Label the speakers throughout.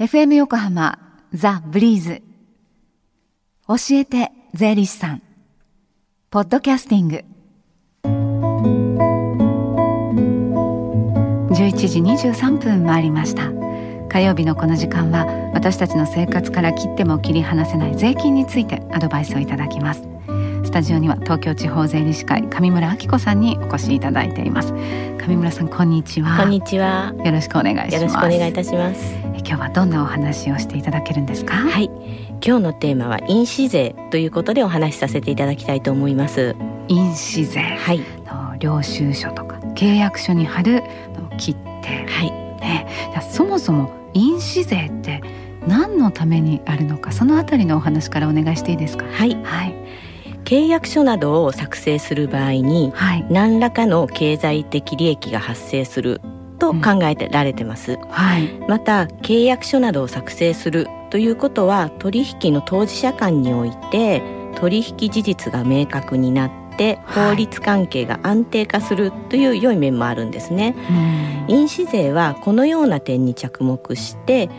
Speaker 1: FM 横浜ザ・ブリーズ。教えて税理士さん。ポッドキャスティング。11時23分回りました。火曜日のこの時間は私たちの生活から切っても切り離せない税金についてアドバイスをいただきます。スタジオには東京地方税理士会上村明子さんにお越しいただいています。上村さんこんにちは。
Speaker 2: こんにちは。
Speaker 1: よろしくお願いします。
Speaker 2: よろしくお願いいたします
Speaker 1: 今日はどんなお話をしていただけるんですか？
Speaker 2: はい。今日のテーマは印紙税ということでお話しさせていただきたいと思います。
Speaker 1: 印紙税。
Speaker 2: はい。
Speaker 1: の領収書とか契約書に貼る切手
Speaker 2: はい。
Speaker 1: ね。そもそも印紙税って何のためにあるのかそのあたりのお話からお願いしていいですか？
Speaker 2: はい。
Speaker 1: はい。
Speaker 2: 契約書などを作成する場合に
Speaker 1: はい。
Speaker 2: 何らかの経済的利益が発生すると考えてられてます、
Speaker 1: はい。
Speaker 2: また契約書などを作成するということは取引の当事者間において取引事実が明確になって
Speaker 1: はい。
Speaker 2: 法律関係が安定化するという良い面もあるんですね、
Speaker 1: うん。
Speaker 2: 印紙税はこのような点に着目して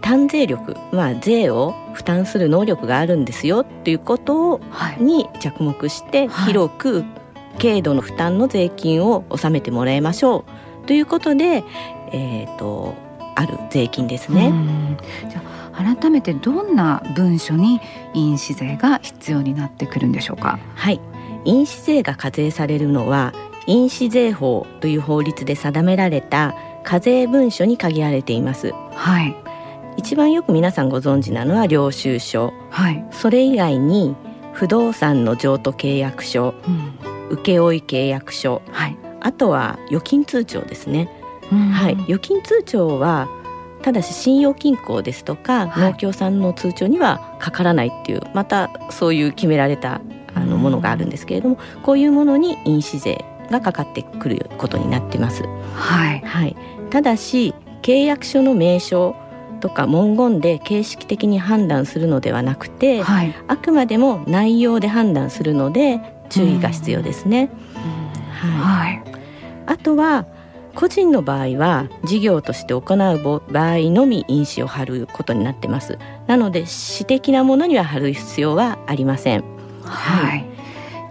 Speaker 2: 単税力、まあ、税を負担する能力があるんですよということを
Speaker 1: はい。
Speaker 2: に着目して
Speaker 1: はい。
Speaker 2: 広く軽度の負担の税金を納めてもらいましょうということで、えー、とある税金です
Speaker 1: う
Speaker 2: ね。
Speaker 1: ん。じゃあ改めてどんな文書に印紙税が必要になってくるんでしょうか？
Speaker 2: はい、印紙税が課税されるのは印紙税法という法律で定められた課税文書に限られています。
Speaker 1: はい。
Speaker 2: 一番よく皆さんご存知なのは領収書。
Speaker 1: はい、
Speaker 2: それ以外に不動産の譲渡契約書
Speaker 1: うん、
Speaker 2: 請負契約書
Speaker 1: はい、
Speaker 2: あとは預金通帳ですね、
Speaker 1: うん。
Speaker 2: はい。預金通帳はただし信用金庫ですとか、
Speaker 1: はい。
Speaker 2: 農協さんの通帳にはかからないっていうまたそういう決められたあの
Speaker 1: うん。
Speaker 2: ものがあるんですけれどもこういうものに印紙税がかかってくることになってます。
Speaker 1: はい。
Speaker 2: はい、ただし契約書の名称とか文言で形式的に判断するのではなくて、
Speaker 1: はい、
Speaker 2: あくまでも内容で判断するので注意が必要ですね。
Speaker 1: うん。
Speaker 2: はい。
Speaker 1: はい、
Speaker 2: あとは個人の場合は事業として行う場合のみ印紙を貼ることになってます。なので私的なものには貼る必要はありません。
Speaker 1: はい。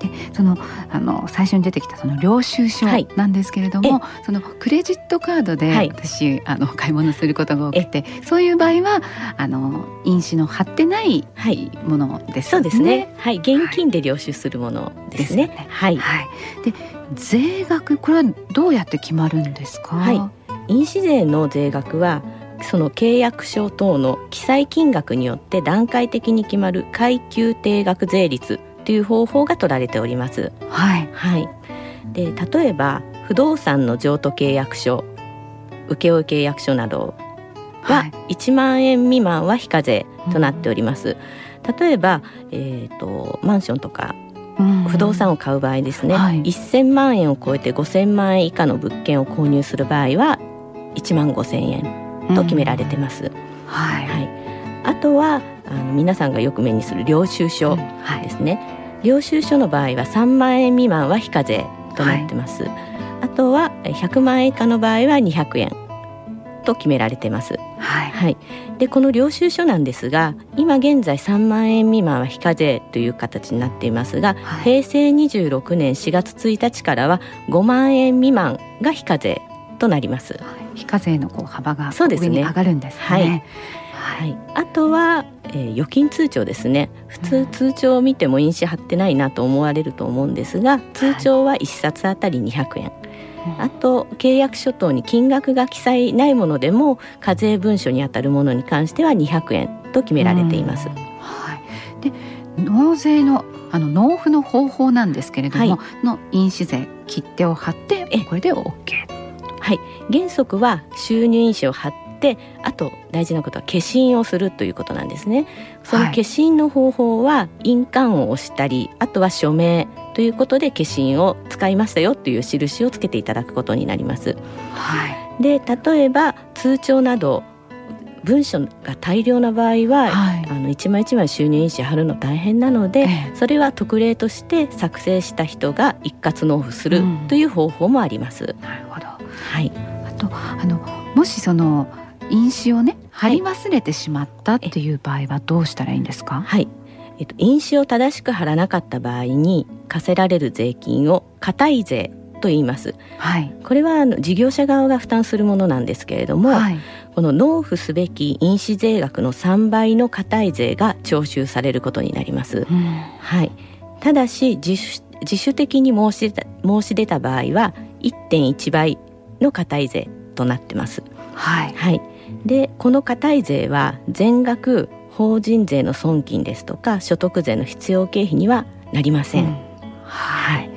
Speaker 1: でそのあの最初に出てきたその領収書
Speaker 2: はい。
Speaker 1: なんですけれども、そのクレジットカードで
Speaker 2: はい。
Speaker 1: 私、あの買い物することが多くてそういう場合はあの印紙の貼ってない
Speaker 2: はい。
Speaker 1: ものですよ
Speaker 2: そうですね。はい、現金で領収するものですね。はい。
Speaker 1: はい。で税額これはどうやって決まるんですか？
Speaker 2: はい。印紙税の税額はその契約書等の記載金額によって段階的に決まる階級定額税率という方法が取られております。
Speaker 1: はい。
Speaker 2: はい、で例えば不動産の譲渡契約書請負契約書など
Speaker 1: は。
Speaker 2: はい1万円未満は非課税となっております。例えば、えー、とマンションとか
Speaker 1: うん
Speaker 2: 不動産を買う場合ですね、
Speaker 1: はい
Speaker 2: 1000万円を超えて5000万円以下の物件を購入する場合は1万5000円と決められてます。
Speaker 1: はい。
Speaker 2: はい、あとはあの皆さんがよく目にする領収書
Speaker 1: うん。はい。
Speaker 2: ですね、領収書の場合は3万円未満は非課税となってます、あとはえ100万円以下の場合は200円と決められてます。
Speaker 1: はい。
Speaker 2: はい、でこの領収書なんですが今現在3万円未満は非課税という形になっていますが、
Speaker 1: はい。
Speaker 2: 平成26年4月1日からは5万円未満が非課税となります。
Speaker 1: 非課税のこう幅が上に上がるんですね。
Speaker 2: はい
Speaker 1: は。
Speaker 2: はいい、あとは、えー預金通帳ですね普通通帳を見ても印紙貼ってないなと思われると思うんですが通帳は1冊あたり200円、あと契約書等に金額が記載ないものでも課税文書にあたるものに関しては200円と決められています
Speaker 1: うん。はい。で納税のあの納付の方法なんですけれども、
Speaker 2: はい
Speaker 1: の印紙税切手を貼って
Speaker 2: え
Speaker 1: これで OK。
Speaker 2: はい、原則は収入印紙を貼ってあと大事なことは消印をするということなんですね。その
Speaker 1: はい。
Speaker 2: 消印の方法は印鑑を押したりあとは署名ということで消印を使いましたよという印をつけていただくことになります。
Speaker 1: はい。
Speaker 2: で例えば通帳など文書が大量な場合は、
Speaker 1: はい。
Speaker 2: あの一枚一枚収入印紙貼るの大変なので、
Speaker 1: ええ。
Speaker 2: それは特例として作成した人が一括納付する
Speaker 1: うん。
Speaker 2: という方法もあります。
Speaker 1: なるほど。
Speaker 2: はい、
Speaker 1: あとあのもしその
Speaker 3: 印紙をね貼り忘れてしまったっていう場合はどうしたらいいんですか？
Speaker 2: はい。えっと、印紙を正しく貼らなかった場合に課せられる税金を固い税と言います、はい、これはあの事業者側が負担するものなんですけれども、はい、この納付すべき印紙税額の3倍の固い税が徴収されることになります、うん、はい、ただし自主自主的に申し出た申し出た場合は1.1倍の固い税となってます。はい、はい、でこの固い税は全額法人税の損金ですとか所得税の必要経費にはなりません。うん、
Speaker 3: はい、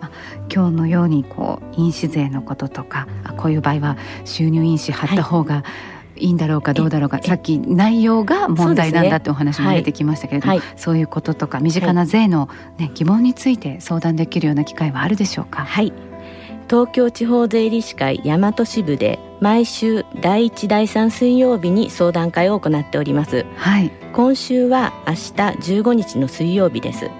Speaker 3: まあ、今日のようにこう印紙税のこととかこういう場合は収入印紙貼った方が、い。いんだろうかどうだろうかさっき内容が問題なんだってお話も出てきましたけれどもそう、ねはい、そういうこととか身近な税の、ね、疑問について相談できるような機会はあるでしょうか？
Speaker 2: はい東京地方税理士会大和支部で毎週第1第3水曜日に相談会を行っております、はい、今週は明日15日の水曜日です。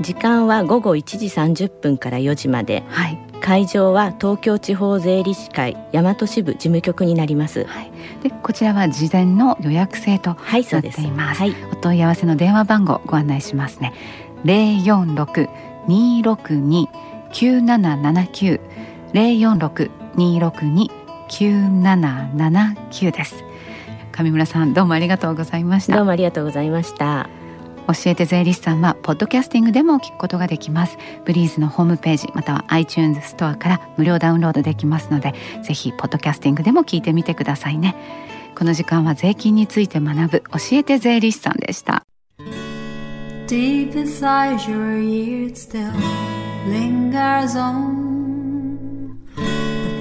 Speaker 2: 時間は午後1時30分から4時まで、はい、会場は東京地方税理士会大和支部事務局になります、はい、
Speaker 3: でこちらは事前の予約制となっています、はい、お問い合わせの電話番号ご案内しますね。046-262-9779 046-262-9779です。上村さんどうもありがとうございました。
Speaker 2: どうもありがとうございました。
Speaker 3: 教えて税理士さんはポッドキャスティングでも聞くことができます。ブリーズのホームページまたは iTunes ストアから無料ダウンロードできますのでぜひポッドキャスティングでも聞いてみてくださいね。この時間は税金について学ぶ教えて税理士さんでした。Deep inside your ears still lingers on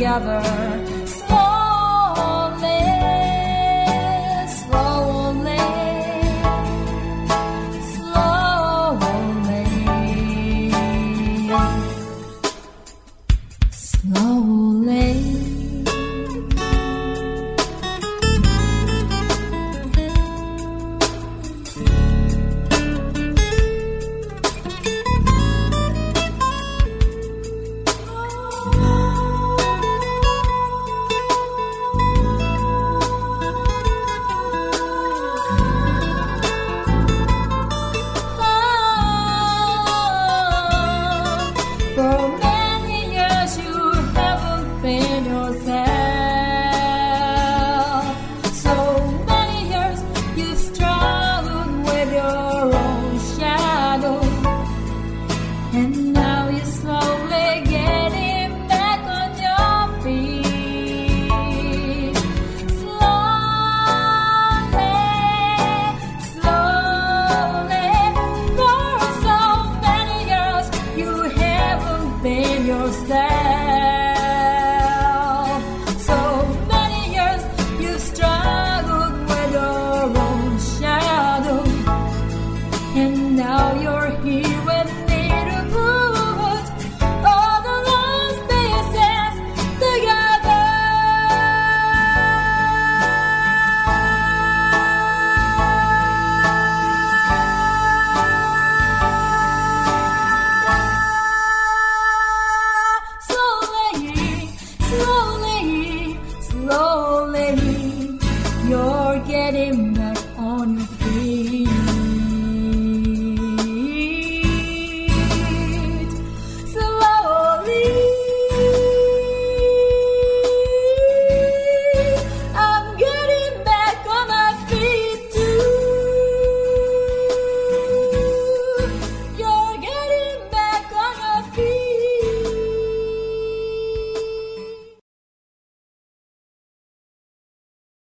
Speaker 3: Together